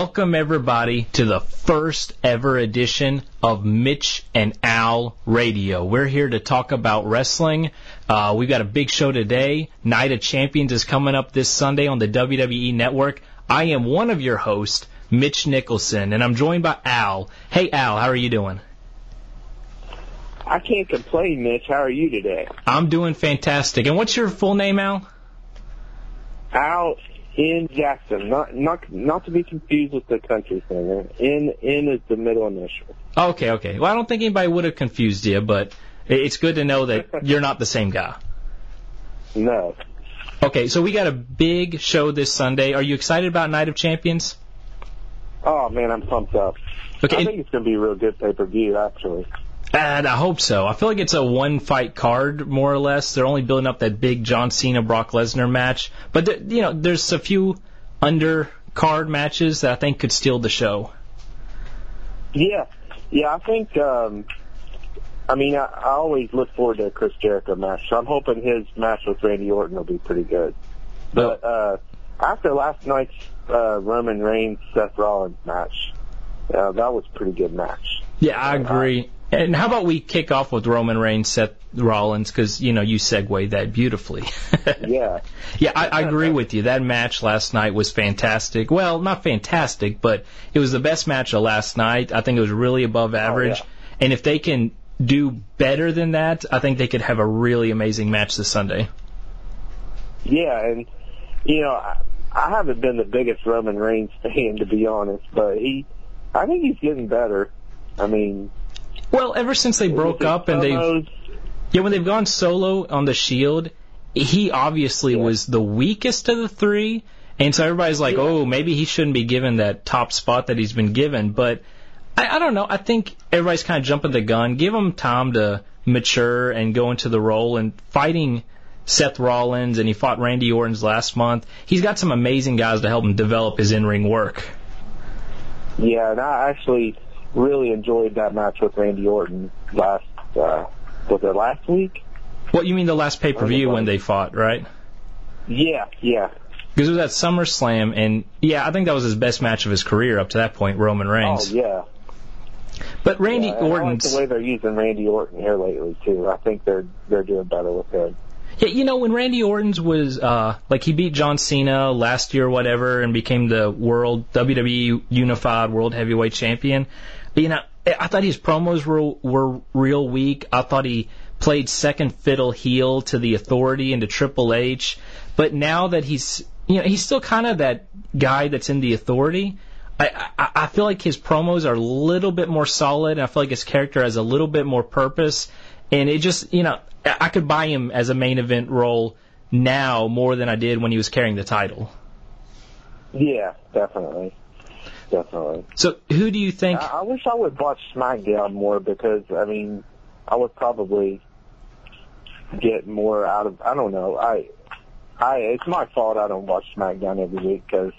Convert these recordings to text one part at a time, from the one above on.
Welcome, everybody, to the first ever edition of Mitch and Al Radio. We're here to talk about wrestling. Uh, we've got a big show today. Night of Champions is coming up this Sunday on the WWE Network. I am one of your hosts, Mitch Nicholson, and I'm joined by Al. Hey, Al, how are you doing? I can't complain, Mitch. How are you today? I'm doing fantastic. And what's your full name, Al? Al in Jackson, not not not to be confused with the country singer. In in is the middle initial. Okay, okay. Well, I don't think anybody would have confused you, but it's good to know that you're not the same guy. No. Okay, so we got a big show this Sunday. Are you excited about Night of Champions? Oh man, I'm pumped up. Okay, I think it's gonna be a real good pay per view, actually. And I hope so. I feel like it's a one fight card, more or less. They're only building up that big John Cena Brock Lesnar match, but th- you know, there's a few under card matches that I think could steal the show. Yeah, yeah. I think. um I mean, I, I always look forward to a Chris Jericho match, so I'm hoping his match with Randy Orton will be pretty good. But uh after last night's uh Roman Reigns Seth Rollins match, uh, that was a pretty good match. Yeah, I agree. And how about we kick off with Roman Reigns, Seth Rollins, because you know you segued that beautifully. Yeah. Yeah, I, I agree with you. That match last night was fantastic. Well, not fantastic, but it was the best match of last night. I think it was really above oh, average. yeah. And if they can do better than that, I think they could have a really amazing match this Sunday. Yeah, and you know, I, I haven't been the biggest Roman Reigns fan to be honest, but he, I think he's getting better. I mean, Well, ever since they broke up and they yeah, when they've gone solo on the Shield, he obviously Yeah. was the weakest of the three, and so everybody's like, Yeah. oh, maybe he shouldn't be given that top spot that he's been given. But I, I don't know. I think everybody's kind of jumping the gun. Give him time to mature and go into the role and fighting. Seth Rollins and he fought Randy Orton's last month. He's got some amazing guys to help him develop his in-ring work. yeah, and I actually really enjoyed that match with Randy Orton last, uh, was it last week? What you mean the last pay-per-view when they fought, right? Yeah, yeah. Because it was at SummerSlam, and yeah, I think that was his best match of his career up to that point, Roman Reigns. Oh yeah. But Randy yeah, I like the way they're using Randy Orton here lately too. I think they're they're doing better with him. yeah, you know, when Randy Orton's was uh, like he beat John Cena last year, or whatever, and became the world WWE Unified World Heavyweight Champion. You know, eh, I thought his promos were were real weak. I thought he played second fiddle heel to the Authority and to Triple H. But now that he's, you know, he's still kind of that guy that's in the Authority. I, I, I feel like his promos are a little bit more solid, and I feel like his character has a little bit more purpose. And it just, you know, I could buy him as a main event role now more than I did when he was carrying the title. Yeah, definitely, definitely. So who do you think? I, I wish I would watch SmackDown more because I mean, I would probably get more out of. I don't know. I, I it's my fault I don't watch SmackDown every week because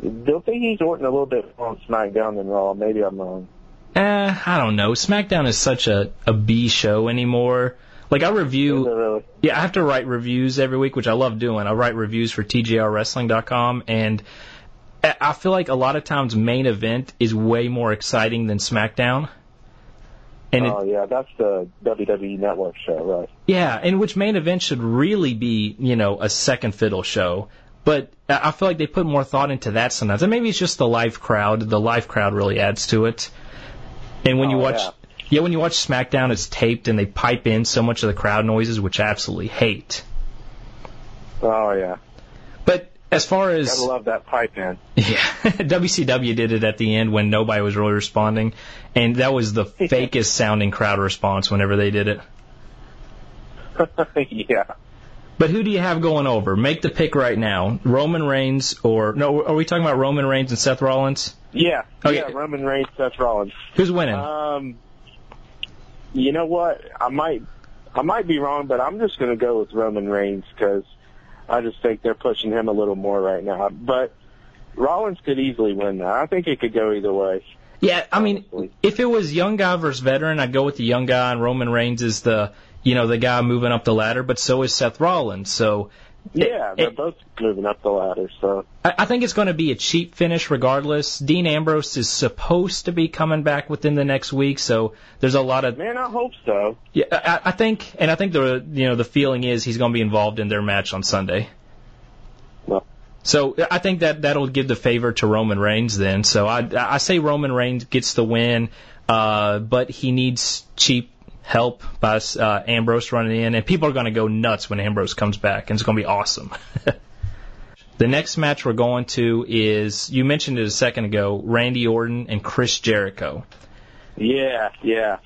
don't think he's Orton a little bit more on SmackDown than Raw. Maybe I'm wrong. Eh, I don't know. SmackDown is such a a B show anymore. Like I review, really? yeah, I have to write reviews every week, which I love doing. I write reviews for TJRWrestling.com, and I feel like a lot of times main event is way more exciting than SmackDown. And it, oh yeah, that's the WWE Network show, right? Yeah, and which main event should really be, you know, a second fiddle show. But I feel like they put more thought into that sometimes. And maybe it's just the live crowd. The live crowd really adds to it. And when you Oh, watch, yeah. yeah, when you watch SmackDown, it's taped and they pipe in so much of the crowd noises, which I absolutely hate. Oh yeah, as far as gotta love that pipe in. yeah, WCW did it at the end when nobody was really responding, and that was the fakest sounding crowd response whenever they did it. yeah. But who do you have going over? Make the pick right now. Roman Reigns or no? Are we talking about Roman Reigns and Seth Rollins? Yeah. Okay. Yeah, Roman Reigns, Seth Rollins. Who's winning? Um, you know what? I might, I might be wrong, but I'm just going to go with Roman Reigns because I just think they're pushing him a little more right now. But Rollins could easily win that. I think it could go either way. Yeah, I mean, honestly. if it was young guy versus veteran, I'd go with the young guy, and Roman Reigns is the you know the guy moving up the ladder. But so is Seth Rollins. So yeah, they're it- both moving up the ladder. So I, I think it's going to be a cheap finish regardless. Dean Ambrose is supposed to be coming back within the next week, so there's a lot of man, I hope so. yeah. I, I think, and I think the you know the feeling is he's going to be involved in their match on Sunday. Well, So I think that that'll give the favor to Roman Reigns then. So I I say Roman Reigns gets the win, uh, but he needs cheap help by uh, Ambrose running in, and people are going to go nuts when Ambrose comes back, and it's going to be awesome. the next match we're going to is you mentioned it a second ago, Randy Orton and Chris Jericho. yeah, yeah.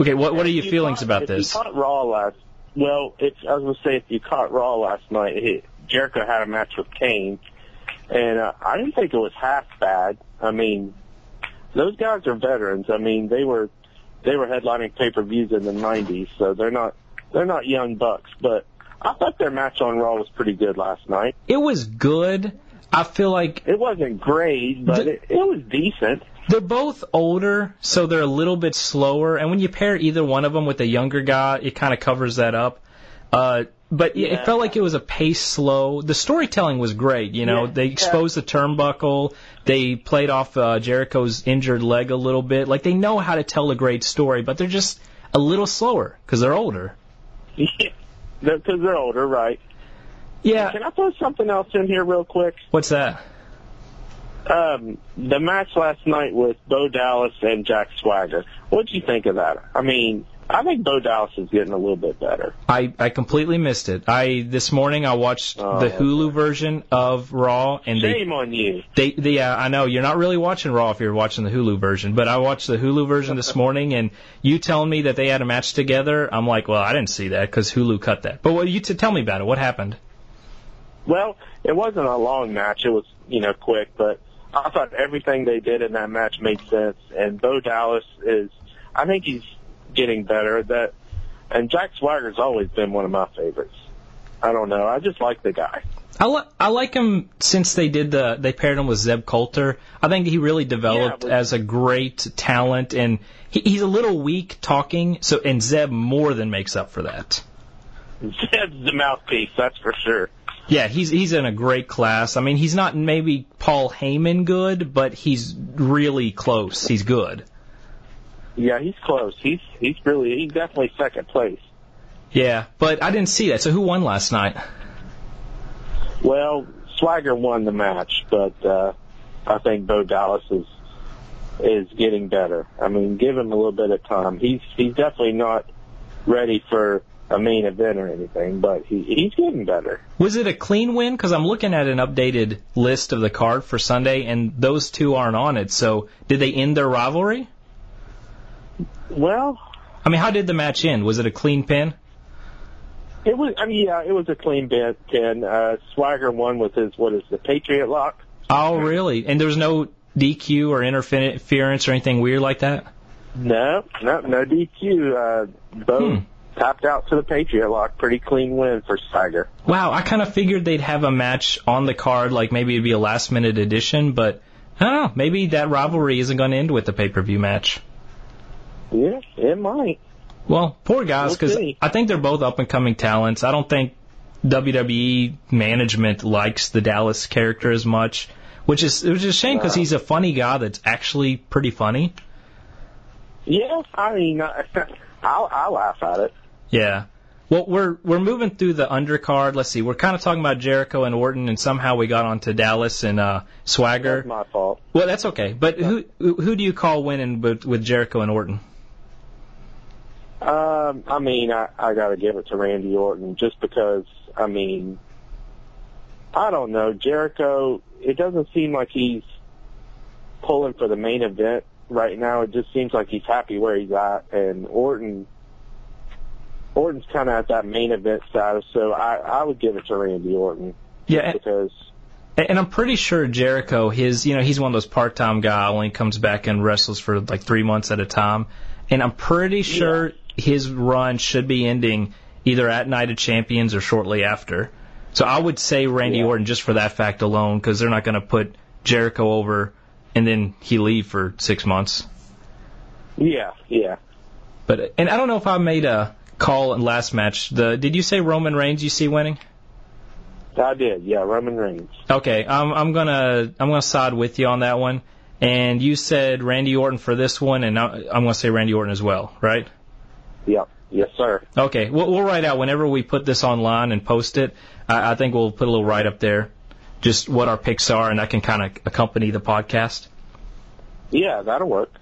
Okay, what what are your you feelings caught- about this? You caught Raw last. Well, it's, I was gonna say if you caught Raw last night, it, Jericho had a match with Kane, and uh, I didn't think it was half bad. I mean, those guys are veterans. I mean, they were they were headlining pay per views in the '90s, so they're not they're not young bucks. But I thought their match on Raw was pretty good last night. It was good. I feel like It wasn't great, but The- it, it was decent. They're both older, so they're a little bit slower. And when you pair either one of them with a younger guy, it kind of covers that up. Uh, but it- Yeah. it felt like it was a pace slow. The storytelling was great. You know, Yeah. they exposed the turnbuckle. They played off uh, Jericho's injured leg a little bit. Like they know how to tell a great story, but they're just a little slower because they're older. Because they're older, right? Yeah. Can I throw something else in here real quick? What's that? Um, the match last night with Bo Dallas and Jack Swagger. What'd you think of that? I mean, I think Bo Dallas is getting a little bit better. I, I completely missed it. I this morning I watched Oh, the Hulu version of Raw, and they Shame on you. They, they, uh, I know you're not really watching Raw if you're watching the Hulu version, but I watched the Hulu version this morning, and you telling me that they had a match together, I'm like, well, I didn't see that because Hulu cut that. But what you t- tell me about it? What happened? Well, it wasn't a long match. It was, you know, quick, but I thought everything they did in that match made sense. And Bo Dallas is, I think he's getting better. That, and Jack Swagger's always been one of my favorites. I don't know. I just like the guy. I, li- I like him since they did the they paired him with Zeb Colter. I think he really developed but- as a great talent, and he, he's a little weak talking. So and Zeb more than makes up for that. Zeb's the mouthpiece, that's for sure. Yeah, he's he's in a great class. I mean, he's not maybe Paul Heyman good, but he's really close. He's good. Yeah, he's close. He's he's really he's definitely second place. Yeah, but I didn't see that. So who won last night? Well, Swagger won the match, but uh, I think Bo Dallas is is getting better. I mean, give him a little bit of time. He's he's definitely not ready for a main event or anything, but he he's getting better. Was it a clean win? Because I'm looking at an updated list of the card for Sunday, and those two aren't on it. So did they end their rivalry? Well, I mean, how did the match end? Was it a clean pin? it was. I mean, yeah, it was a clean. And uh, Swagger won with his what is the Patriot lock. Oh, really? And there was no DQ or interference or anything weird like that? No, no, no DQ. Uh, Bo Hmm. tapped out to the Patriot lock. Pretty clean win for Swagger. Wow, I kind of figured they'd have a match on the card, like maybe it'd be a last minute addition, but I don't know. Maybe that rivalry isn't going to end with the pay per view match. Yeah, it might. Well, poor guys, We'll because. I think they're both up and coming talents. I don't think WWE management likes the Dallas character as much, which is which is a shame because he's a funny guy that's actually pretty funny. Yeah, I mean, I, I'll, I'll laugh at it. Yeah. Well, we're we're moving through the undercard. Let's see. We're kind of talking about Jericho and Orton, and somehow we got onto Dallas and uh, Swagger. That's my fault. Well, that's okay. But who who who do you call winning with, with Jericho and Orton? Um, I mean, I, I got to give it to Randy Orton just because. I mean, I don't know Jericho. It doesn't seem like he's pulling for the main event right now. It just seems like he's happy where he's at, and Orton. Orton's kind of at that main event status, so I, I would give it to Randy Orton. Yeah, because And I'm pretty sure Jericho, his, you know, he's one of those part-time guy, only comes back and wrestles for like three months at a time. And I'm pretty sure his run should be ending either at Night of Champions or shortly after. So I would say Randy Yeah. Orton just for that fact alone, because they're not going to put Jericho over and then he leave for six months. Yeah, yeah. But and I don't know if I made a call in last match. The did you say Roman Reigns you see winning? I did. Yeah, Roman Reigns. Okay, I'm I'm gonna I'm gonna side with you on that one. And you said Randy Orton for this one, and I- I'm gonna say Randy Orton as well, right? Yep. Yes, sir. Okay, we'll, we'll write out whenever we put this online and post it. I, I think we'll put a little write up there, just what our picks are, and that can kind of accompany the podcast. Yeah, that'll work.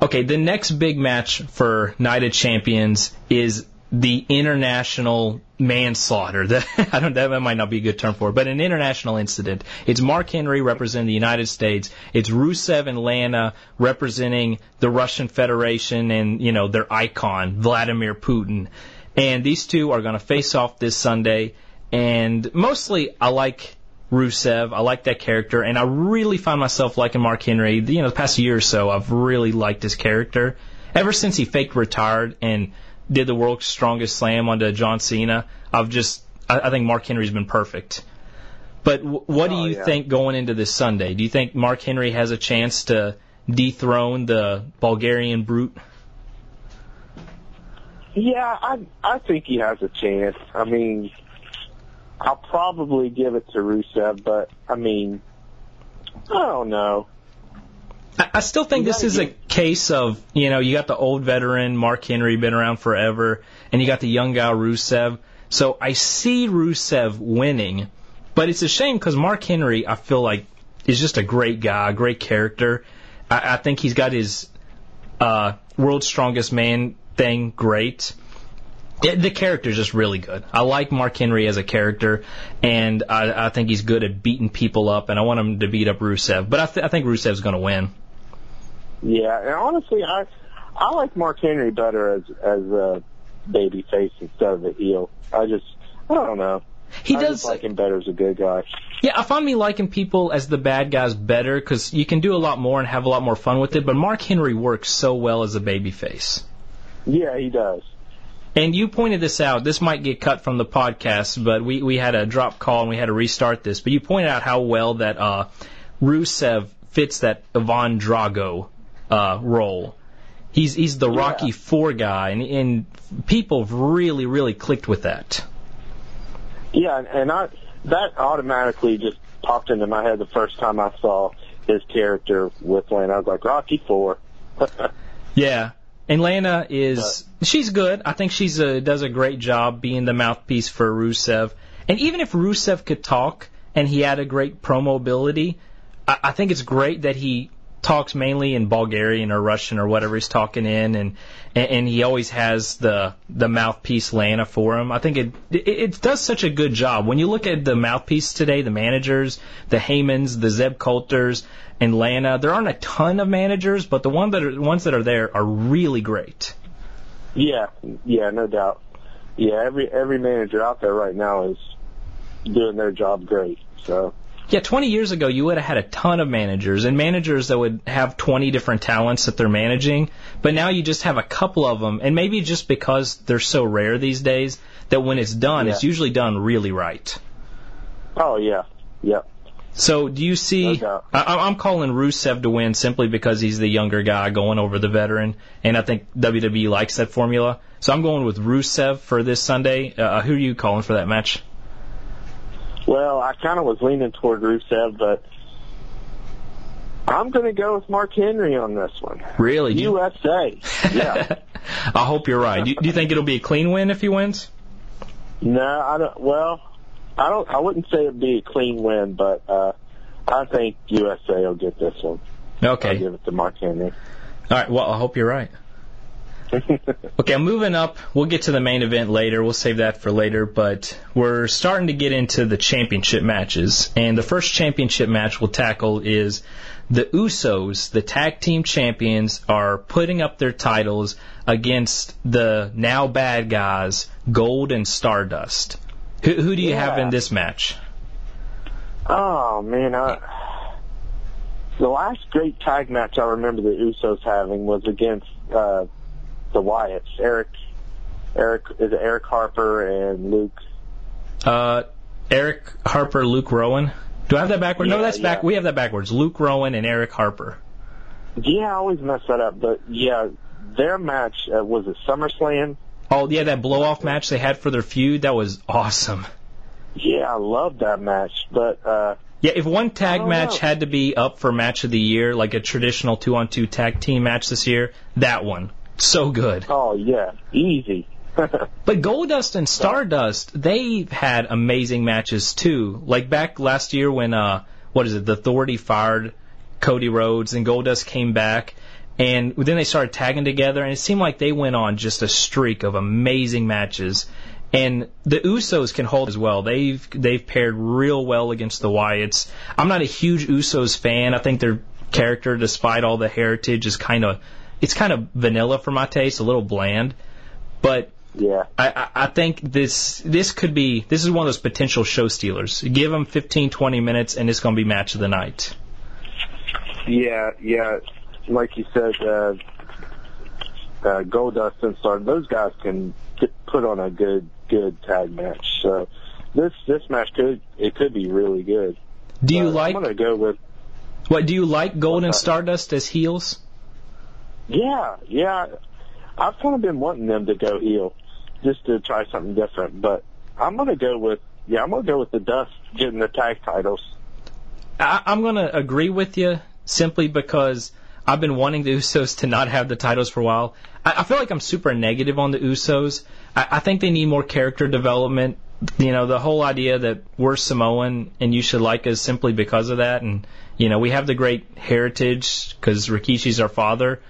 Okay, the next big match for Night of Champions is the international manslaughter. That I don't that might not be a good term for it, but an international incident. It's Mark Henry representing the United States. It's Rusev and Lana representing the Russian Federation and you know their icon Vladimir Putin. And these two are going to face off this Sunday. And mostly, I like Rusev. I like that character, and I really find myself liking Mark Henry. You know, the past year or so, I've really liked his character. Ever since he faked retired and did the world's strongest slam onto John Cena, I've just, I, I think Mark Henry's been perfect. But w- what do Oh, you yeah. think going into this Sunday? Do you think Mark Henry has a chance to dethrone the Bulgarian brute? Yeah, I I think he has a chance. I mean, I'll probably give it to Rusev, but I mean, I don't know. I, still think this is a case of, you know, you got the old veteran, Mark Henry, been around forever, and you got the young guy, Rusev. So I see Rusev winning, but it's a shame because Mark Henry, I feel like, is just a great guy, a great character. I, I think he's got his uh, world's strongest man thing great. Yeah, the character's just really good. I like Mark Henry as a character, and I, I think he's good at beating people up, and I want him to beat up Rusev. But I, th- I think Rusev's going to win. Yeah, and honestly, I I like Mark Henry better as as a baby face instead of a heel. I just I don't know. He I does. like him better as a good guy. Yeah, I find me liking people as the bad guys better because you can do a lot more and have a lot more fun with it. But Mark Henry works so well as a babyface. Yeah, he does. And you pointed this out. This might get cut from the podcast, but we, we had a drop call and we had to restart this. But you pointed out how well that uh, Rusev fits that Ivan Drago uh, role. He's he's the Rocky Four guy, and, and people really really clicked with that. Yeah, and- I that automatically just popped into my head the first time I saw his character with Lana. I was like, Rocky Four. Yeah. And Lana is she's good. I think she's a, does a great job being the mouthpiece for Rusev. And even if Rusev could talk and he had a great promo ability, I, I think it's great that he talks mainly in Bulgarian or Russian or whatever he's talking in, and and, he always has the the mouthpiece Lana for him. I think it, it does such a good job. When you look at the mouthpiece today, the managers, the Heymans, the Zeb Colters, and Lana, there aren't a ton of managers, but the one that are, ones that are there are really great. yeah, yeah, no doubt. Yeah, every every manager out there right now is doing their job great. So Yeah, 20 years ago, you would have had a ton of managers and managers that would have 20 different talents that they're managing. But now you just have a couple of them, and maybe just because they're so rare these days that when it's done, Yeah. it's usually done really right. Oh yeah, yep. So do you see? No. I, I'm calling Rusev to win simply because he's the younger guy going over the veteran, and I think WWE likes that formula. So I'm going with Rusev for this Sunday. Uh, who are you calling for that match? Well, I kind of was leaning toward Rusev, but I'm going to go with Mark Henry on this one. Really? USA. Yeah. I hope you're right. Do, do you think it'll be a clean win if he wins? no, I don't. Well, I don't. I wouldn't say it'd be a clean win, but uh, I think USA will get this one. Okay. I'll give it to Mark Henry. All right. Well, I hope you're right. Okay, I'm moving up. We'll get to the main event later. We'll save that for later, but we're starting to get into the championship matches. And the first championship match we'll tackle is the Usos, the tag team champions, are putting up their titles against the now bad guys, Gold and Stardust. Who, who do you have in this match? oh man, I, the last great tag match I remember the Usos having was against uh, the Wyatts. Eric, Eric is it Eric Harper and Luke Uh, Eric Harper, Luke Rowan. Do I have that backwards? no, Yeah, that's back. yeah. We have that backwards. Luke Rowan and Eric Harper. Yeah, I always mess that up, but yeah, their match uh, was it SummerSlam. Oh yeah, that blow off match they had for their feud that was awesome. Yeah, I love that match, but uh, Yeah, if one tag match know. had to be up for match of the year, like a traditional two on two tag team match this year, that one so good. oh yeah, easy. But Goldust and Stardust, they've had amazing matches too. Like back last year when uh what is it, the Authority fired Cody Rhodes and Goldust came back and then they started tagging together and it seemed like they went on just a streak of amazing matches. And the Usos can hold as well. They've they've paired real well against the Wyatts. I'm not a huge Usos fan. I think their character, despite all the heritage, is kind of it's kind of vanilla for my taste, a little bland. But yeah, I, I think this this could be this is one of those potential show stealers. Give them 15, 20 minutes, and it's going to be match of the night. yeah, yeah. Like you said, uh, uh, Goldust and Star, those guys can get, put on a good, good tag match. So this this match could it could be really good. Do you Uh, like I'm gonna go with what? Do you like Gold and Stardust as heels? Yeah, yeah. I've kind of been wanting them to go heel, just to try something different. But I'm gonna go with yeah, I'm gonna go with the Dust getting the tag titles. I, I'm to agree with you simply because I've been wanting the Usos to not have the titles for a while. I, I feel like I'm super negative on the Usos. I, I think they need more character development. You know, the whole idea that we're Samoan and you should like us simply because of that, and you know, we have the great heritage because Rikishi's our father.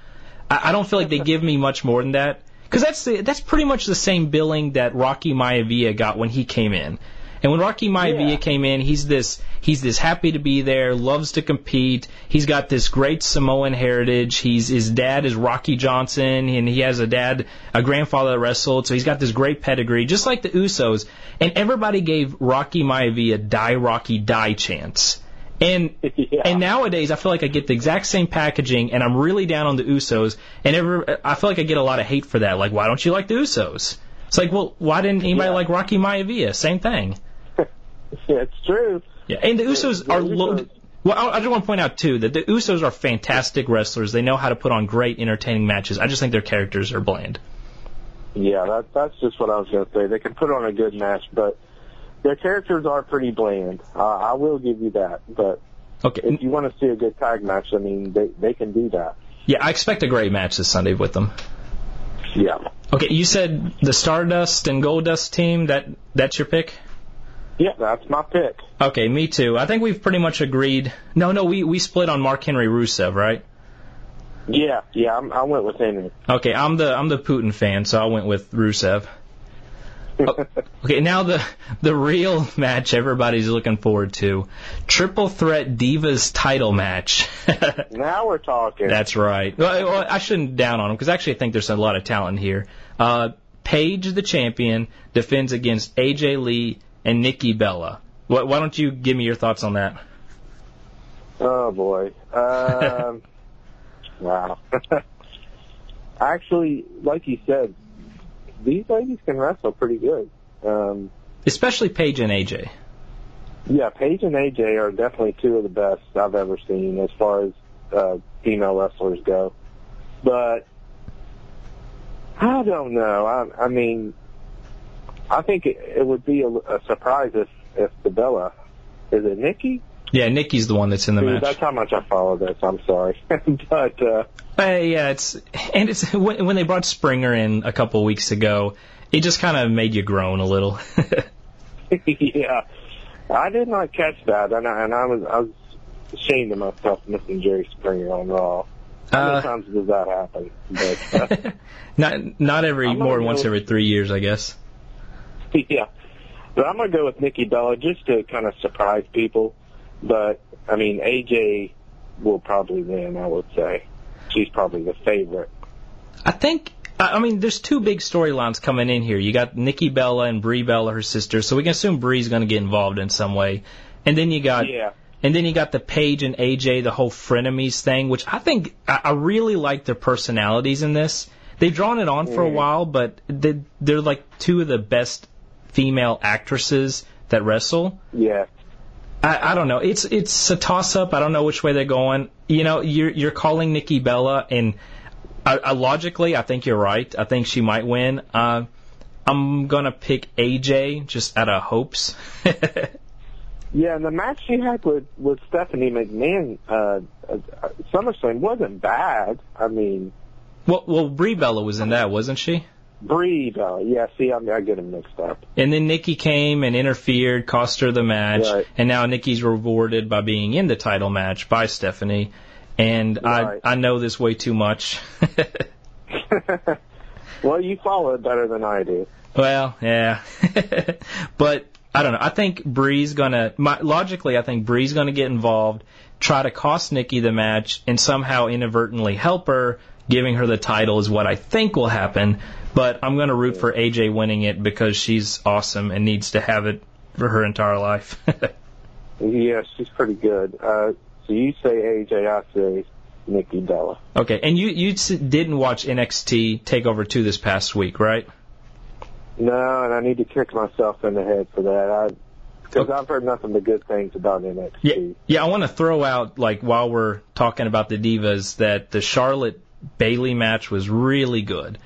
I, I don't feel like they give me much more than that because that's the, that's pretty much the same billing that Rocky Maivia got when he came in. And when Rocky Maivia Yeah. came in, he's this he's this happy to be there, loves to compete. He's got this great Samoan heritage. He's his dad is Rocky Johnson, and he has a dad, a grandfather that wrestled, so he's got this great pedigree, just like the Usos. And everybody gave Rocky Maivia die Rocky die chance. And Yeah. and nowadays I feel like I get the exact same packaging, and I'm really down on the Usos. And every, I feel like I get a lot of hate for that. Like, why don't you like the Usos? It's like, well, why didn't anybody Yeah. like Rocky Maivia? Same thing. Yeah, it's true. Yeah, and the Usos are loaded. Well, I I just want to point out too that the Usos are fantastic wrestlers. They know how to put on great, entertaining matches. I just think their characters are bland. Yeah, that, that's just what I was going to say. They can put on a good match, but their characters are pretty bland. Uh, I will give you that. But Okay, if you want to see a good tag match, I mean, they they can do that. yeah, I expect a great match this Sunday with them. Yeah. Okay, you said the Stardust and Goldust team. That that's your pick. Yeah, that's my pick. Okay, me too. I think we've pretty much agreed. No, no, we we split on Mark Henry Rusev, right? Yeah, yeah, I'm, I went with Henry. Okay, I'm the I'm the Putin fan, so I went with Rusev. Oh, okay, now the the real match everybody's looking forward to, triple threat divas title match. now we're talking. That's right. Well, I shouldn't down on them because actually I think there's a lot of talent here. Uh, Paige, the champion, defends against AJ Lee and Nikki Bella. Why, why don't you give me your thoughts on that? Oh boy. Um, wow. Actually, like you said, these ladies can wrestle pretty good. Um, Especially Paige and AJ. yeah, Paige and AJ are definitely two of the best I've ever seen as far as uh, female wrestlers go. But I don't know. I, I mean, I think it, it would be a, a surprise if if the Bella is it Nikki? Yeah, Nikki's the one that's in the Dude, match. that's how much I follow this. I'm sorry, but uh, Uh, yeah, it's and it's when, when they brought Springer in a couple weeks ago, it just kind of made you groan a little. yeah, I did not catch that, and I, and I was I was ashamed of myself missing Jerry Springer on Raw. How many Uh, times does that happen? But uh, not not every I'm more than once go- every three years, I guess. yeah, but I'm gonna go with Nikki Bella just to kind of surprise people. But I mean, AJ will probably win. I would say she's probably the favorite. I think. I mean, there's two big storylines coming in here. You got Nikki Bella and Brie Bella, her sister, so we can assume Brie's going to get involved in some way. And then you got Yeah, And then you got the Paige and AJ, the whole frenemies thing, which I think I really like their personalities in this. They've drawn it on for a Mhm. while, but they, they're like two of the best female actresses that wrestle. yeah, I, I don't know. It's it's a toss up. I don't know which way they're going. You know, you're you're calling Nikki Bella, and I, I, logically, I think you're right. I think she might win. Uh, I'm gonna pick AJ just out of hopes. yeah, and the match she had with with Stephanie McMahon, uh, uh, SummerSlam wasn't bad. I mean, well, well, Brie Bella was in that, wasn't she? Bella. Yeah, see, I'm, I get them mixed up. And then Nikki came and interfered, cost her the match, right. and now Nikki's rewarded by being in the title match by Stephanie. And right. I I know this way too much. well, you follow it better than I do. Well, yeah, but I don't know. I think Brie's gonna my, logically. I think Brie's gonna get involved, try to cost Nikki the match, and somehow inadvertently help her. Giving her the title is what I think will happen, but I'm going to root for AJ winning it because she's awesome and needs to have it for her entire life. yeah, she's pretty good. Uh, so you say AJ, I say Nikki Bella. Okay, and you you didn't watch NXT Takeover two this past week, right? No, and I need to kick myself in the head for that. I because I've heard nothing but good things about NXT. Yeah, yeah. I want to throw out like while we're talking about the divas that the Charlotte Bayley match was really good.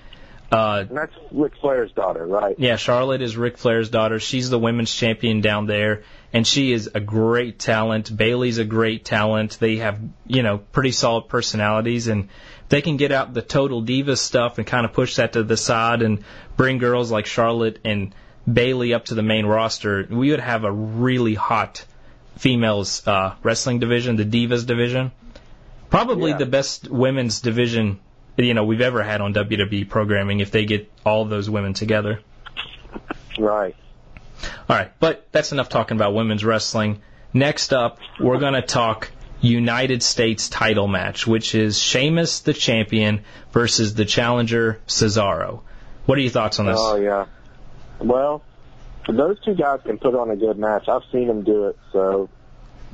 Uh, and that's Ric Flair's daughter, right? Yeah, Charlotte is Ric Flair's daughter. She's the women's champion down there, and she is a great talent. Bayley's a great talent. They have, you know, pretty solid personalities, and they can get out the total diva stuff and kind of push that to the side and bring girls like Charlotte and Bayley up to the main roster. We would have a really hot females uh, wrestling division, the divas division. Probably Yeah. the best women's division you know we've ever had on WWE programming if they get all those women together. Right. All right, but that's enough talking about women's wrestling. Next up, we're going to talk United States title match, which is Sheamus the champion versus the challenger Cesaro. What are your thoughts on this? Oh yeah. Well, those two guys can put on a good match. I've seen them do it, so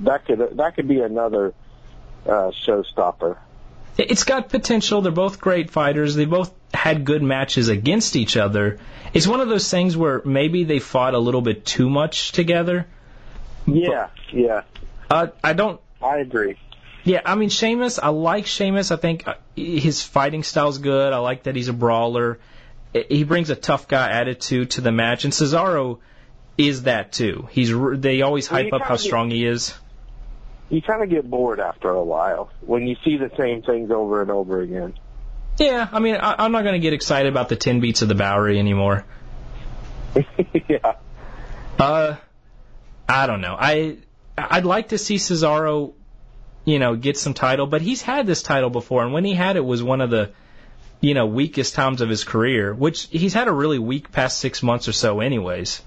that could that could be another uh, showstopper. It's got potential. They're both great fighters. They both had good matches against each other. It's one of those things where maybe they fought a little bit too much together. Yeah, yeah, Uh, I don't I agree. Yeah, I mean Sheamus. I like Sheamus. I think uh, his fighting style's good. I like that he's a brawler. He brings a tough guy attitude to the match, and Cesaro is that too. He's they always hype you up how strong he is. You kind of get bored after a while when you see the same things over and over again. Yeah, I mean I, I'm not going to get excited about the ten beats of the Bowery anymore. yeah. Uh, I don't know. I I'd like to see Cesaro, you know, get some title, but he's had this title before, and when he had it was one of the, you know, weakest times of his career, which he's had a really weak past six months or so, anyways.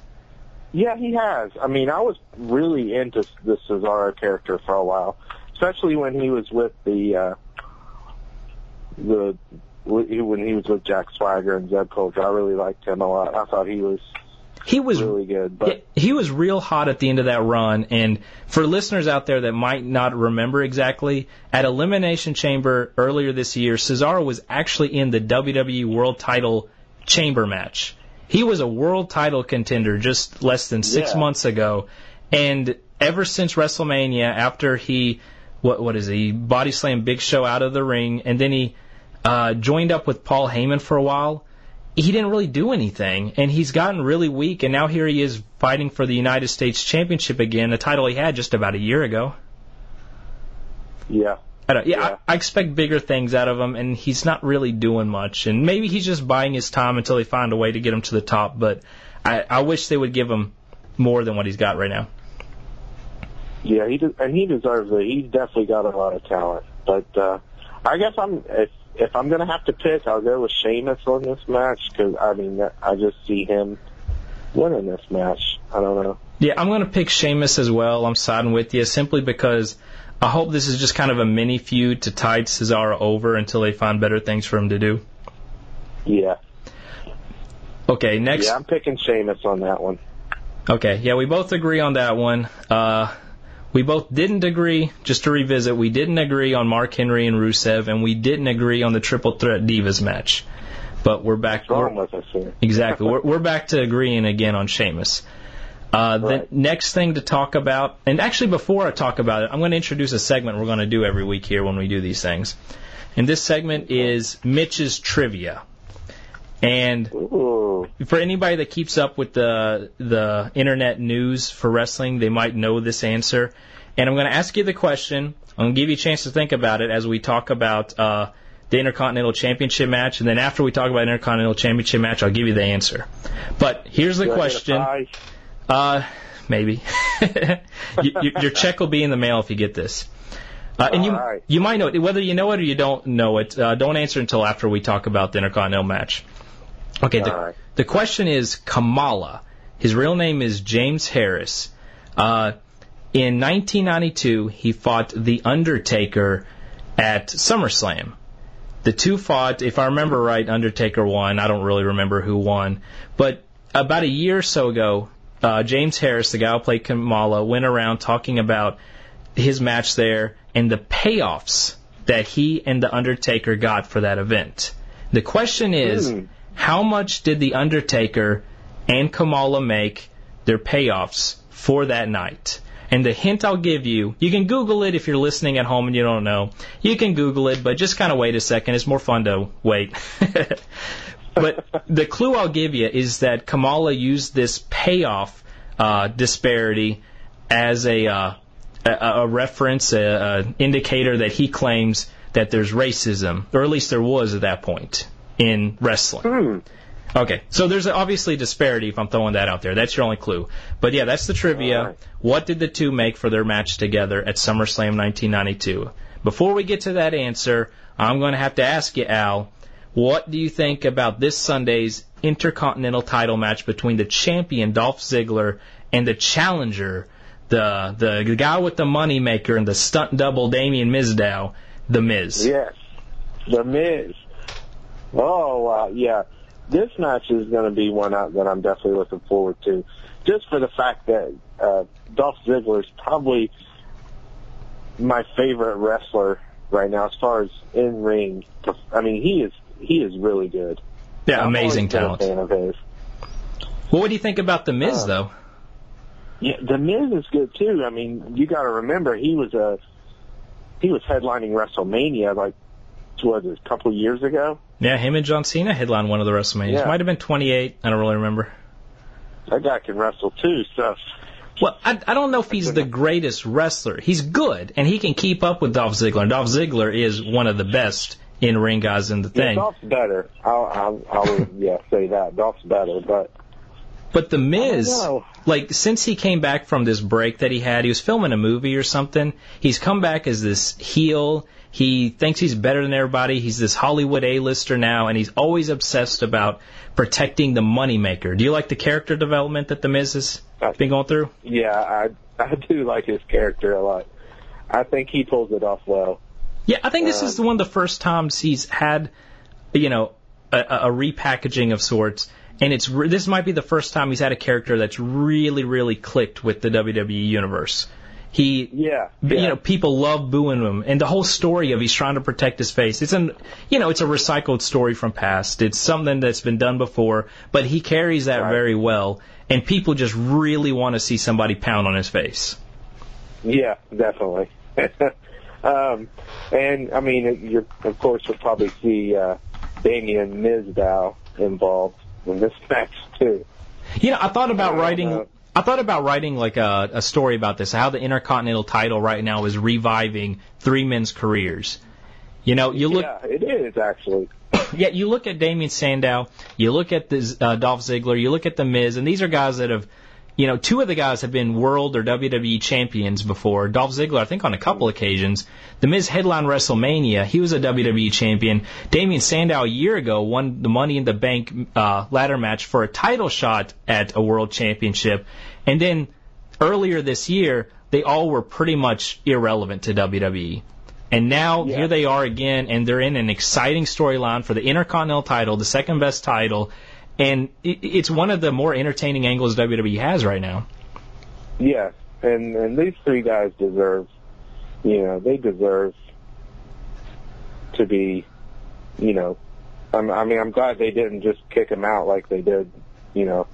Yeah, he has. I mean, I was really into the Cesaro character for a while, especially when he was with the uh, the when he was with Jack Swagger and Zeb Colter. I really liked him a lot. I thought he was He was really good. Yeah, But he was real hot at the end of that run, and for listeners out there that might not remember exactly, at Elimination Chamber earlier this year, Cesaro was actually in the WWE World Title Chamber match. He was a world title contender just less than six Yeah. months ago, and ever since WrestleMania, after he what what is he body slammed Big Show out of the ring, and then he uh, joined up with Paul Heyman for a while he didn't really do anything, and he's gotten really weak, and now here he is fighting for the United States Championship again, a title he had just about a year ago. yeah, I don't, yeah, Yeah. I, I expect bigger things out of him, and he's not really doing much, and maybe he's just buying his time until they find a way to get him to the top. But I, I wish they would give him more than what he's got right now. yeah, he de- and he deserves it. He's definitely got a lot of talent. But uh, I guess I'm if if I'm gonna have to pick, I'll go with Sheamus on this match because I mean I just see him winning this match. I don't know. Yeah, I'm going to pick Sheamus as well. I'm siding with you simply because I hope this is just kind of a mini feud to tide Cesaro over until they find better things for him to do. Yeah, Okay, next. yeah, I'm picking Sheamus on that one. Okay, yeah, we both agree on that one. Uh, we both didn't agree, just to revisit, we didn't agree on Mark Henry and Rusev, and we didn't agree on the Triple Threat Divas match. But we're back. What's wrong we're- with us here? exactly, we're, we're back to agreeing again on Sheamus. Uh, Right. The next thing to talk about, and actually before I talk about it, I'm going to introduce a segment we're going to do every week here when we do these things. And this segment is Mitch's Trivia. And Ooh. for anybody that keeps up with the the internet news for wrestling, they might know this answer. And I'm going to ask you the question. I'm going to give you a chance to think about it as we talk about uh, the Intercontinental Championship match, and then after we talk about the Intercontinental Championship match, I'll give you the answer. But here's the question. Uh, maybe. you, you, your check will be in the mail if you get this. Uh, and you right. you might know it. Whether you know it or you don't know it, uh, don't answer until after we talk about the Intercontinental match. Okay, the, right. the question is Kamala. His real name is James Harris. Uh, in 1992, he fought The Undertaker at SummerSlam. The two fought, if I remember right, Undertaker won. I don't really remember who won. But about a year or so ago, uh, James Harris, the guy who played Kamala, went around talking about his match there and the payoffs that he and The Undertaker got for that event. The question is, Hmm. how much did The Undertaker and Kamala make their payoffs for that night? And the hint I'll give you, you can Google it if you're listening at home and you don't know. You can Google it, but just kind of wait a second. It's more fun to wait. but the clue I'll give you is that Kamala used this payoff uh, disparity as a, uh, a, a reference, a, a indicator that he claims that there's racism, or at least there was at that point in wrestling. Hmm. Okay, so there's obviously a disparity if I'm throwing that out there. That's your only clue. But yeah, that's the trivia. Alright. What did the two make for their match together at SummerSlam 1992? Before we get to that answer, I'm going to have to ask you, Al, what do you think about this Sunday's Intercontinental title match between the champion Dolph Ziggler and the challenger, the the, the guy with the moneymaker and the stunt double Damien Mizdow, The Miz? Yes. The Miz. Oh, uh, yeah. This match is going to be one that I'm definitely looking forward to. Just for the fact that uh, Dolph Ziggler is probably my favorite wrestler right now as far as in ring. I mean, he is he is really good. Yeah, I'm amazing talent. A fan of his. Well, what do you think about The Miz, Uh, though? Yeah, the Miz is good too. I mean, you got to remember he was a he was headlining WrestleMania like what was it, a couple years ago. Yeah, him and John Cena headlined one of the WrestleManias. Yeah. Might have been 28. I don't really remember. That guy can wrestle too. So Well, I, I don't know if he's the greatest wrestler. He's good, and he can keep up with Dolph Ziggler. And Dolph Ziggler is one of the best in ring guys in the yeah, thing. Dolph's better. I'll, I'll, I'll yeah say that Dolph's better, but But the Miz, like since he came back from this break that he had, he was filming a movie or something. He's come back as this heel. He thinks he's better than everybody. He's this Hollywood A-lister now, and he's always obsessed about protecting the moneymaker. Do you like the character development that the Miz has been going through? yeah, I I do like his character a lot. I think he pulls it off well. Yeah, I think this is um, one of the first times he's had, you know, a, a repackaging of sorts, and it's re- this might be the first time he's had a character that's really, really clicked with the WWE universe. He, Yeah, you know, people love booing him, and the whole story of he's trying to protect his face. It's an, you know, it's a recycled story from past. It's something that's been done before, but he carries that Right. very well, and people just really want to see somebody pound on his face. Yeah, definitely. um, and I mean, you of course you'll probably see uh, Damien Mizdow involved in this match too. You know, I thought about writing. uh, I thought about writing like a, a story about this, how the Intercontinental title right now is reviving three men's careers. You know, you look, yeah, it is actually. yeah, you look at Damien Sandow, you look at the uh, Dolph Ziggler, you look at the Miz, and these are guys that have, you know, two of the guys have been world or WWE champions before. Dolph Ziggler, I think, on a couple occasions. The Miz headline WrestleMania, he was a WWE champion. Damien Sandow a year ago won the Money in the Bank uh, ladder match for a title shot at a world championship, and then earlier this year, they all were pretty much irrelevant to WWE. And now Yeah. here they are again, and they're in an exciting storyline for the Intercontinental title, the second best title, and it, it's one of the more entertaining angles WWE has right now. Yes, and and these three guys deserve, you know, they deserve to be, you know, I'm, I mean, I'm glad they didn't just kick him out like they did, you know,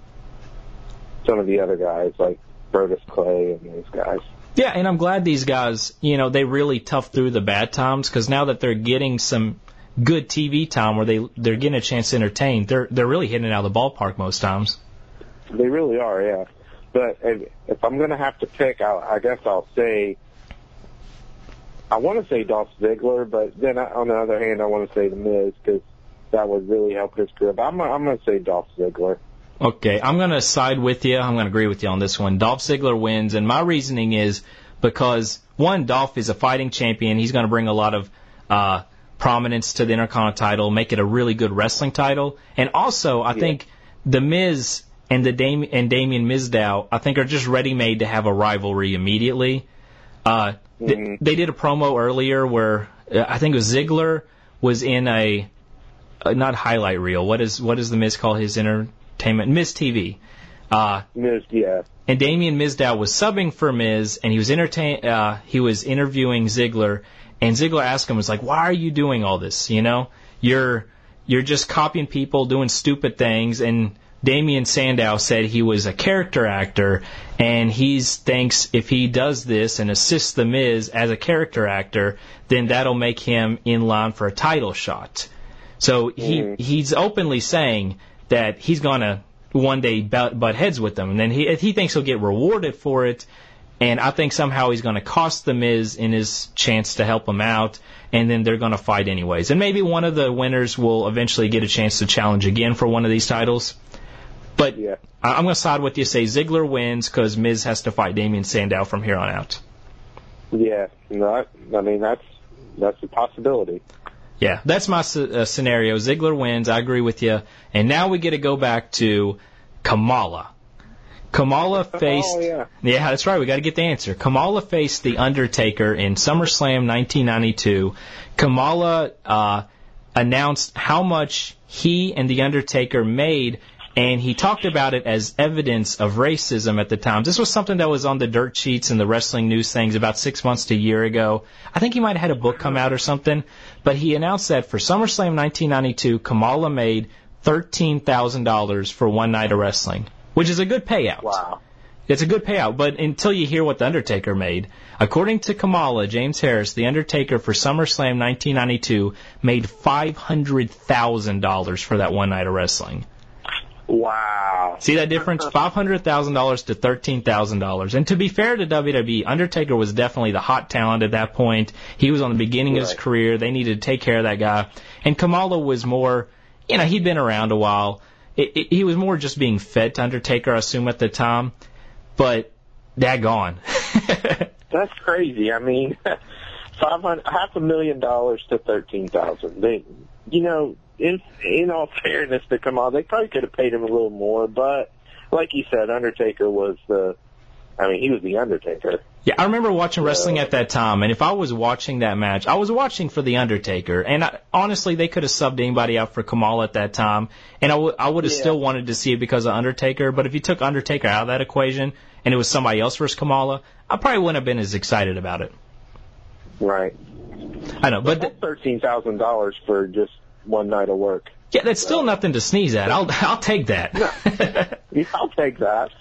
some of the other guys like Brodus Clay and these guys. Yeah, and I'm glad these guys, you know, they really tough through the bad times because now that they're getting some good TV time where they they're getting a chance to entertain, they're they're really hitting it out of the ballpark most times. They really are, yeah. But if, if I'm going to have to pick, I, I guess I'll say I want to say Dolph Ziggler, but then I, on the other hand, I want to say The Miz because that would really help his career. But I'm I'm going to say Dolph Ziggler. Okay, I'm going to side with you. I'm going to agree with you on this one. Dolph Ziggler wins, and my reasoning is because one, Dolph is a fighting champion. He's going to bring a lot of uh, prominence to the Intercontinental title, make it a really good wrestling title, and also I Yeah. think the Miz and the Dam- and Damien Mizdow, I think are just ready made to have a rivalry immediately. Uh, th- Mhm. they did a promo earlier where uh, I think it was Ziggler was in a uh, not highlight reel. What is what does the Miz call his entertainment? Miz TV. Uh, Miz, yeah, and Damien Mizdow was subbing for Miz, and he was entertain. Uh, he was interviewing Ziggler, and Ziggler asked him, "Was like, why are you doing all this? You know, you're you're just copying people, doing stupid things." And Damien Sandow said he was a character actor, and he thinks if he does this and assists the Miz as a character actor, then that'll make him in line for a title shot. So he Mhm. he's openly saying that he's gonna one day butt, butt heads with them, and then he he thinks he'll get rewarded for it. And I think somehow he's going to cost the Miz in his chance to help him out, and then they're going to fight anyways. And maybe one of the winners will eventually get a chance to challenge again for one of these titles. But yeah. I- I'm going to side with you. Say Ziggler wins because Miz has to fight Damien Sandow from here on out. Yeah, no, I, I mean that's that's a possibility. Yeah, that's my uh, scenario. Ziggler wins. I agree with you. And now we get to go back to Kamala. Kamala faced. Oh yeah, Yeah, that's right. We got to get the answer. Kamala faced the Undertaker in SummerSlam 1992. Kamala uh, announced how much he and the Undertaker made, and he talked about it as evidence of racism at the time. This was something that was on the dirt sheets and the wrestling news things about six months to a year ago. I think he might have had a book come out or something, but he announced that for SummerSlam 1992, Kamala made $13,000 for one night of wrestling, which is a good payout. wow. It's a good payout, but until you hear what The Undertaker made. According to Kamala, James Harris, The Undertaker for SummerSlam 1992 made $500,000 for that one night of wrestling. Wow. See that difference? $500,000 to $13,000. And to be fair to WWE, Undertaker was definitely the hot talent at that point. He was on the beginning of his career. They needed to take care of that guy. And Kamala was more, you know, he'd been around a while. It, it, he was more just being fed to Undertaker, I assume, at the time. But, daggone. That's crazy. I mean, five hundred, half a million dollars to thirteen thousand. They, you know, in in all fairness to Kamal, they probably could have paid him a little more, but like you said, Undertaker was the. I mean, he was the Undertaker. Yeah, I remember watching wrestling at that time, and if I was watching that match, I was watching for The Undertaker, and I, honestly, they could have subbed anybody out for Kamal at that time, and I would have Yeah. still wanted to see it because of Undertaker, but if you took Undertaker out of that equation, and it was somebody else versus Kamala, I probably wouldn't have been as excited about it. Right. I know, but thirteen thousand dollars for just one night of work. yeah, that's still nothing to sneeze at. I'll I'll take that. I'll take that.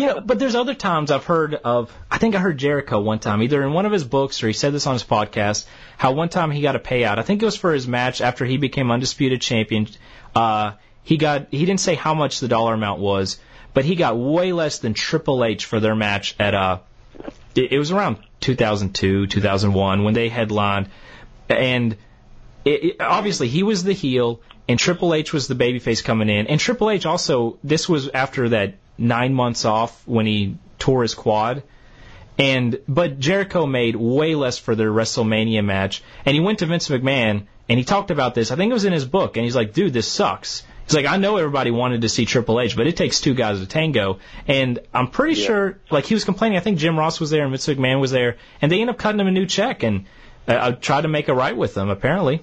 You know, but there's other times I've heard of. I think I heard Jericho one time, either in one of his books or he said this on his podcast. How one time he got a payout. I think it was for his match after he became undisputed champion. Uh, he got. He didn't say how much the dollar amount was, but he got way less than Triple H for their match at. Uh, it, it was around 2002, 2001 when they headlined, and it, it, obviously he was the heel and Triple H was the babyface coming in. And Triple H also, this was after that nine months off when he tore his quad. And but Jericho made way less for their WrestleMania match, and he went to Vince McMahon and he talked about this. I think it was in his book, and he's like, "Dude, this sucks." He's like, "I know everybody wanted to see Triple H, but it takes two guys to tango." And I'm pretty Yeah. sure, like he was complaining. I think Jim Ross was there and Vince McMahon was there, and they end up cutting him a new check and uh, tried to make a right with them. Apparently,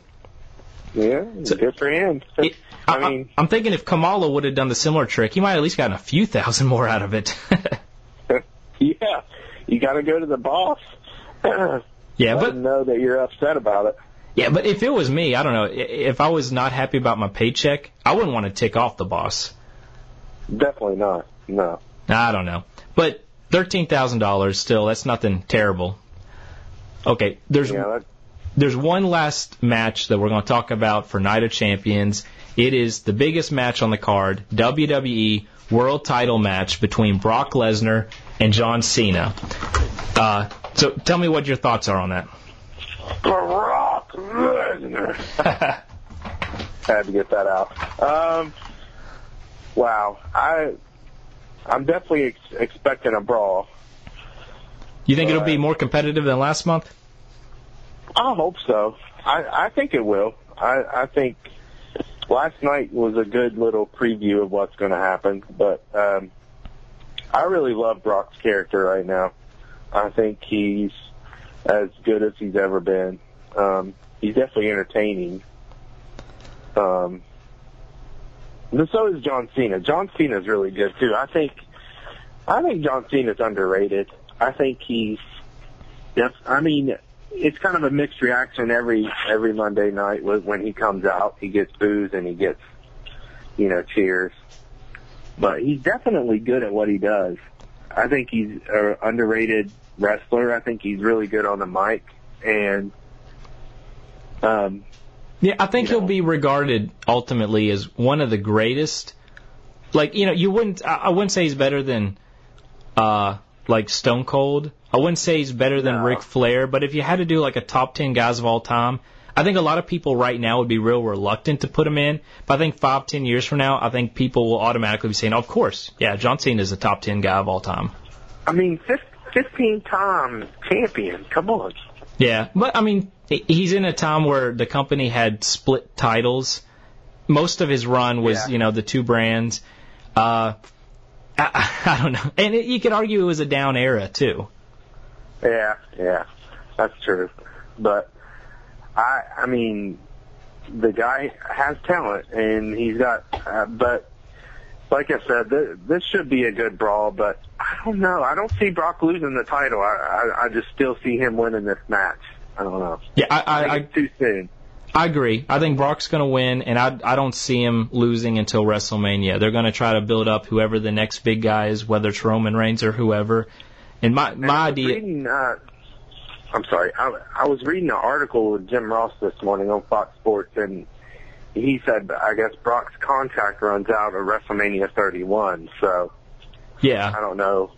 Yeah, So- good for him. It- I I, mean, am thinking if Kamala would have done the similar trick, he might have at least gotten a few thousand more out of it. yeah, you got to go to the boss. yeah, Let but know that you're upset about it. yeah, but if it was me, I don't know. If I was not happy about my paycheck, I wouldn't want to tick off the boss. Definitely not. No. I don't know. But thirteen thousand dollars still, that's nothing terrible. Okay, there's Yeah, there's one last match that we're going to talk about for Night of Champions. It is the biggest match on the card, WWE World Title match between Brock Lesnar and John Cena. Uh, so tell me what your thoughts are on that. Brock Lesnar. I Had to get that out. Um, wow, I I'm definitely ex- expecting a brawl. You think it'll be more competitive than last month? I hope so. I I think it will. I I think last night was a good little preview of what's going to happen, but um, I really love Brock's character right now. I think he's as good as he's ever been. Um, he's definitely entertaining. Um, and so is John Cena. John Cena's really good too. I think I think John Cena's underrated. I think he's Yes, I mean it's kind of a mixed reaction every every Monday night when when he comes out. He gets boos and he gets you know cheers, but he's definitely good at what he does. I think he's an underrated wrestler. I think he's really good on the mic, and um, Yeah, I think You know. he'll be regarded ultimately as one of the greatest. Like you know, you wouldn't. I I wouldn't say he's better than, uh, like Stone Cold. I wouldn't say he's better than No. Ric Flair. But if you had to do like a top ten guys of all time, I think a lot of people right now would be real reluctant to put him in. But I think five, ten years from now, I think people will automatically be saying, "Of course, yeah, John Cena is a top ten guy of all time." I mean, fifteen time champion. Come on. Yeah, but I mean, he's in a time where the company had split titles. Most of his run was, Yeah. you know, the two brands. Uh, I, I don't know, and it, you could argue it was a down era too. Yeah, yeah, that's true. But I, I mean, the guy has talent, and he's got. Uh, but like I said, th- this should be a good brawl. But I don't know. I don't see Brock losing the title. I, I, I just still see him winning this match. I don't know. Yeah, I, I I, think I, too soon. I agree. I think Brock's going to win, and I, I don't see him losing until WrestleMania. They're going to try to build up whoever the next big guy is, whether it's Roman Reigns or whoever. And my my I idea, Reading, uh, I'm sorry. I, I was reading an article with Jim Ross this morning on Fox Sports, and he said, I guess Brock's contract runs out at WrestleMania 31. So yeah, I don't know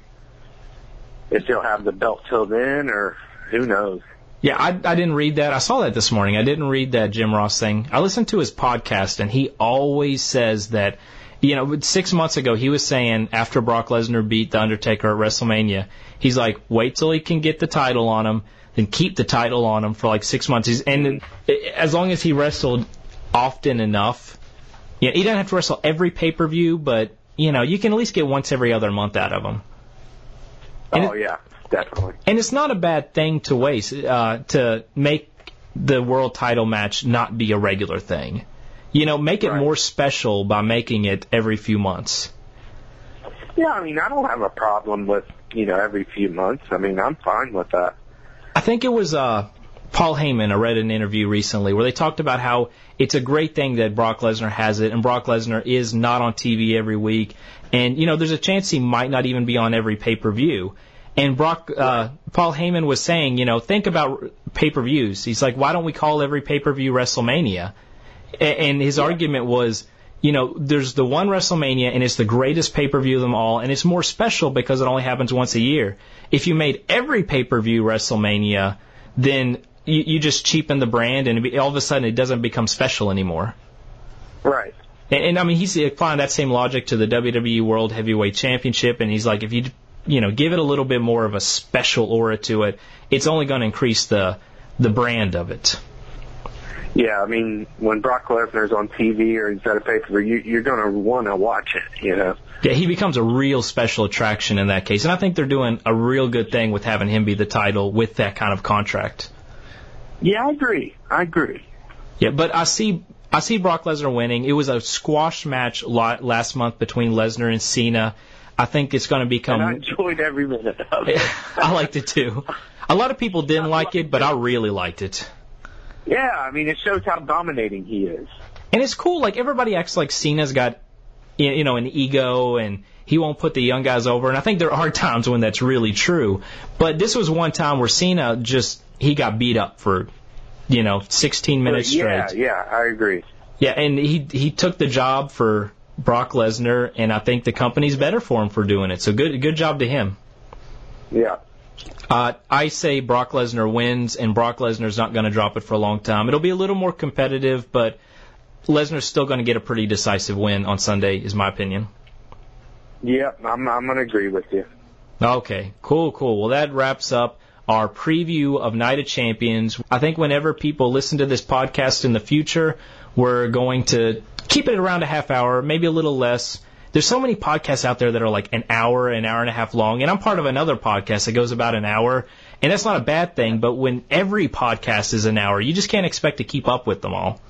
if he'll have the belt till then, or who knows. Yeah, I, I didn't read that. I saw that this morning. I didn't read that Jim Ross thing. I listened to his podcast, and he always says that, you know, six months ago, he was saying after Brock Lesnar beat The Undertaker at WrestleMania, he's like, wait till he can get the title on him, then keep the title on him for like six months. He's, and as long as he wrestled often enough, yeah, he doesn't have to wrestle every pay per view, but, you know, you can at least get once every other month out of him. And oh yeah, definitely. And it's not a bad thing to waste uh, to make the world title match not be a regular thing. You know, make it Right. more special by making it every few months. Yeah, I mean, I don't have a problem with you know every few months. I mean, I'm fine with that. I think it was uh, Paul Heyman. I read an interview recently where they talked about how it's a great thing that Brock Lesnar has it, and Brock Lesnar is not on TV every week, and you know, there's a chance he might not even be on every pay per view. And Brock, uh, Paul Heyman was saying, you know, think about pay per views. He's like, why don't we call every pay per view WrestleMania? And his argument was, you know, there's the one WrestleMania and it's the greatest pay per view of them all, and it's more special because it only happens once a year. If you made every pay per view WrestleMania, then you, you just cheapen the brand, and be, all of a sudden it doesn't become special anymore. Right. And, and I mean, he's applying that same logic to the WWE World Heavyweight Championship, and he's like, if you, you know, give it a little bit more of a special aura to it, it's only going to increase the the brand of it. Yeah, I mean, when Brock Lesnar's on TV or he's at a pay per view, you, you're going to want to watch it. You know. Yeah, he becomes a real special attraction in that case, and I think they're doing a real good thing with having him be the title with that kind of contract. Yeah, I agree. I agree. Yeah, but I see I see Brock Lesnar winning. It was a squash match la- last month between Lesnar and Cena. I think it's going to become. And I enjoyed every minute of it. I liked it too. A lot of people didn't like it, but I really liked it. Yeah, I mean, it shows how dominating he is. And it's cool. Like everybody acts like Cena's got, you know, an ego and he won't put the young guys over. And I think there are times when that's really true. But this was one time where Cena just he got beat up for you know 16 minutes yeah, straight. yeah, I agree. Yeah, and he he took the job for Brock Lesnar, and I think the company's better for him for doing it. So good good job to him. Yeah. Uh, I say Brock Lesnar wins, and Brock Lesnar's not going to drop it for a long time. It'll be a little more competitive, but Lesnar's still going to get a pretty decisive win on Sunday, is my opinion. Yep, I'm I'm gonna agree with you. Okay, cool, cool. Well, that wraps up our preview of Night of Champions. I think whenever people listen to this podcast in the future, we're going to keep it around a half hour, maybe a little less. There's so many podcasts out there that are like an hour, an hour and a half long, and I'm part of another podcast that goes about an hour, and that's not a bad thing, but when every podcast is an hour, you just can't expect to keep up with them all.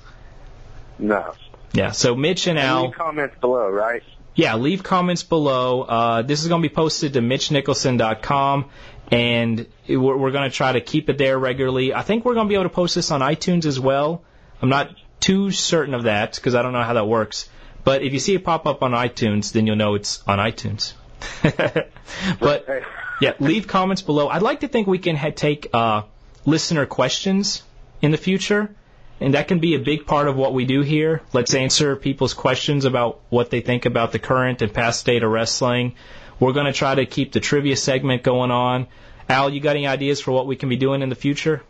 No. Yeah, so Mitch and Al. Leave comments below, right? yeah, leave comments below. Uh, this is going to be posted to MitchNicholson.com, and we're, we're going to try to keep it there regularly. I think we're going to be able to post this on iTunes as well. I'm not too certain of that because I don't know how that works. But if you see it pop up on iTunes, then you'll know it's on iTunes. but yeah, leave comments below. I'd like to think we can ha- take uh, listener questions in the future and that can be a big part of what we do here. Let's answer people's questions about what they think about the current and past state of wrestling. We're going to try to keep the trivia segment going on. Al, you got any ideas for what we can be doing in the future?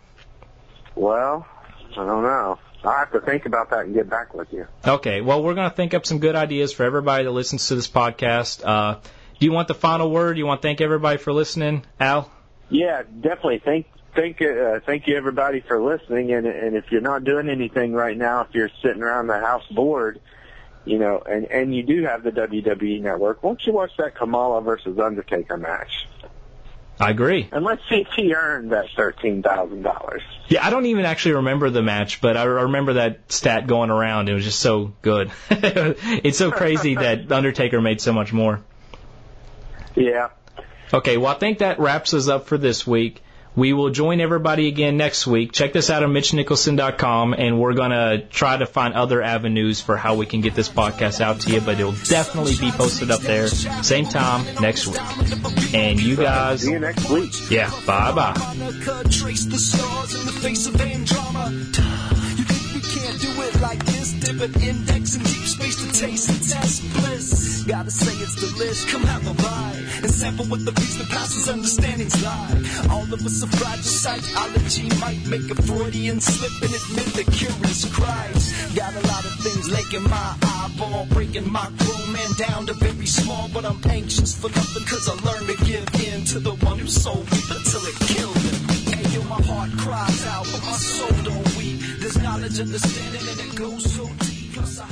Well, I don't know. I'll have to think about that and get back with you. Okay, well, we're going to think up some good ideas for everybody that listens to this podcast. Uh, do you want the final word? Do you want to thank everybody for listening, Al? Yeah, definitely. Thank thank uh, thank you everybody for listening. And and if you're not doing anything right now, if you're sitting around the house bored, you know, and and you do have the WWE Network, why don't you watch that Kamala versus Undertaker match? I agree. And let's see if he earned that thirteen thousand dollars. Yeah, I don't even actually remember the match, but I remember that stat going around. It was just so good. it's so crazy that Undertaker made so much more. Yeah. Okay, well, I think that wraps us up for this week. We will join everybody again next week. Check this out on MitchNicholson.com, and we're going to try to find other avenues for how we can get this podcast out to you, but it'll definitely be posted up there same time next week. And you guys. See you next week. Yeah, bye bye. Trace the like taste and test bliss. Gotta say it's delish. Come have a bite and sample what the beast that passes understandings lie. All of us are fragile psychology might make a Freudian slip and admit the curious cries. Got a lot of things laking my eyeball, breaking my grown man down to very small. But I'm anxious for nothing cause I learned to give in to the one who sold me until it killed him. Hey yo, my heart cries out, but my soul don't weep. There's knowledge, understanding, and it goes so deep. Plus I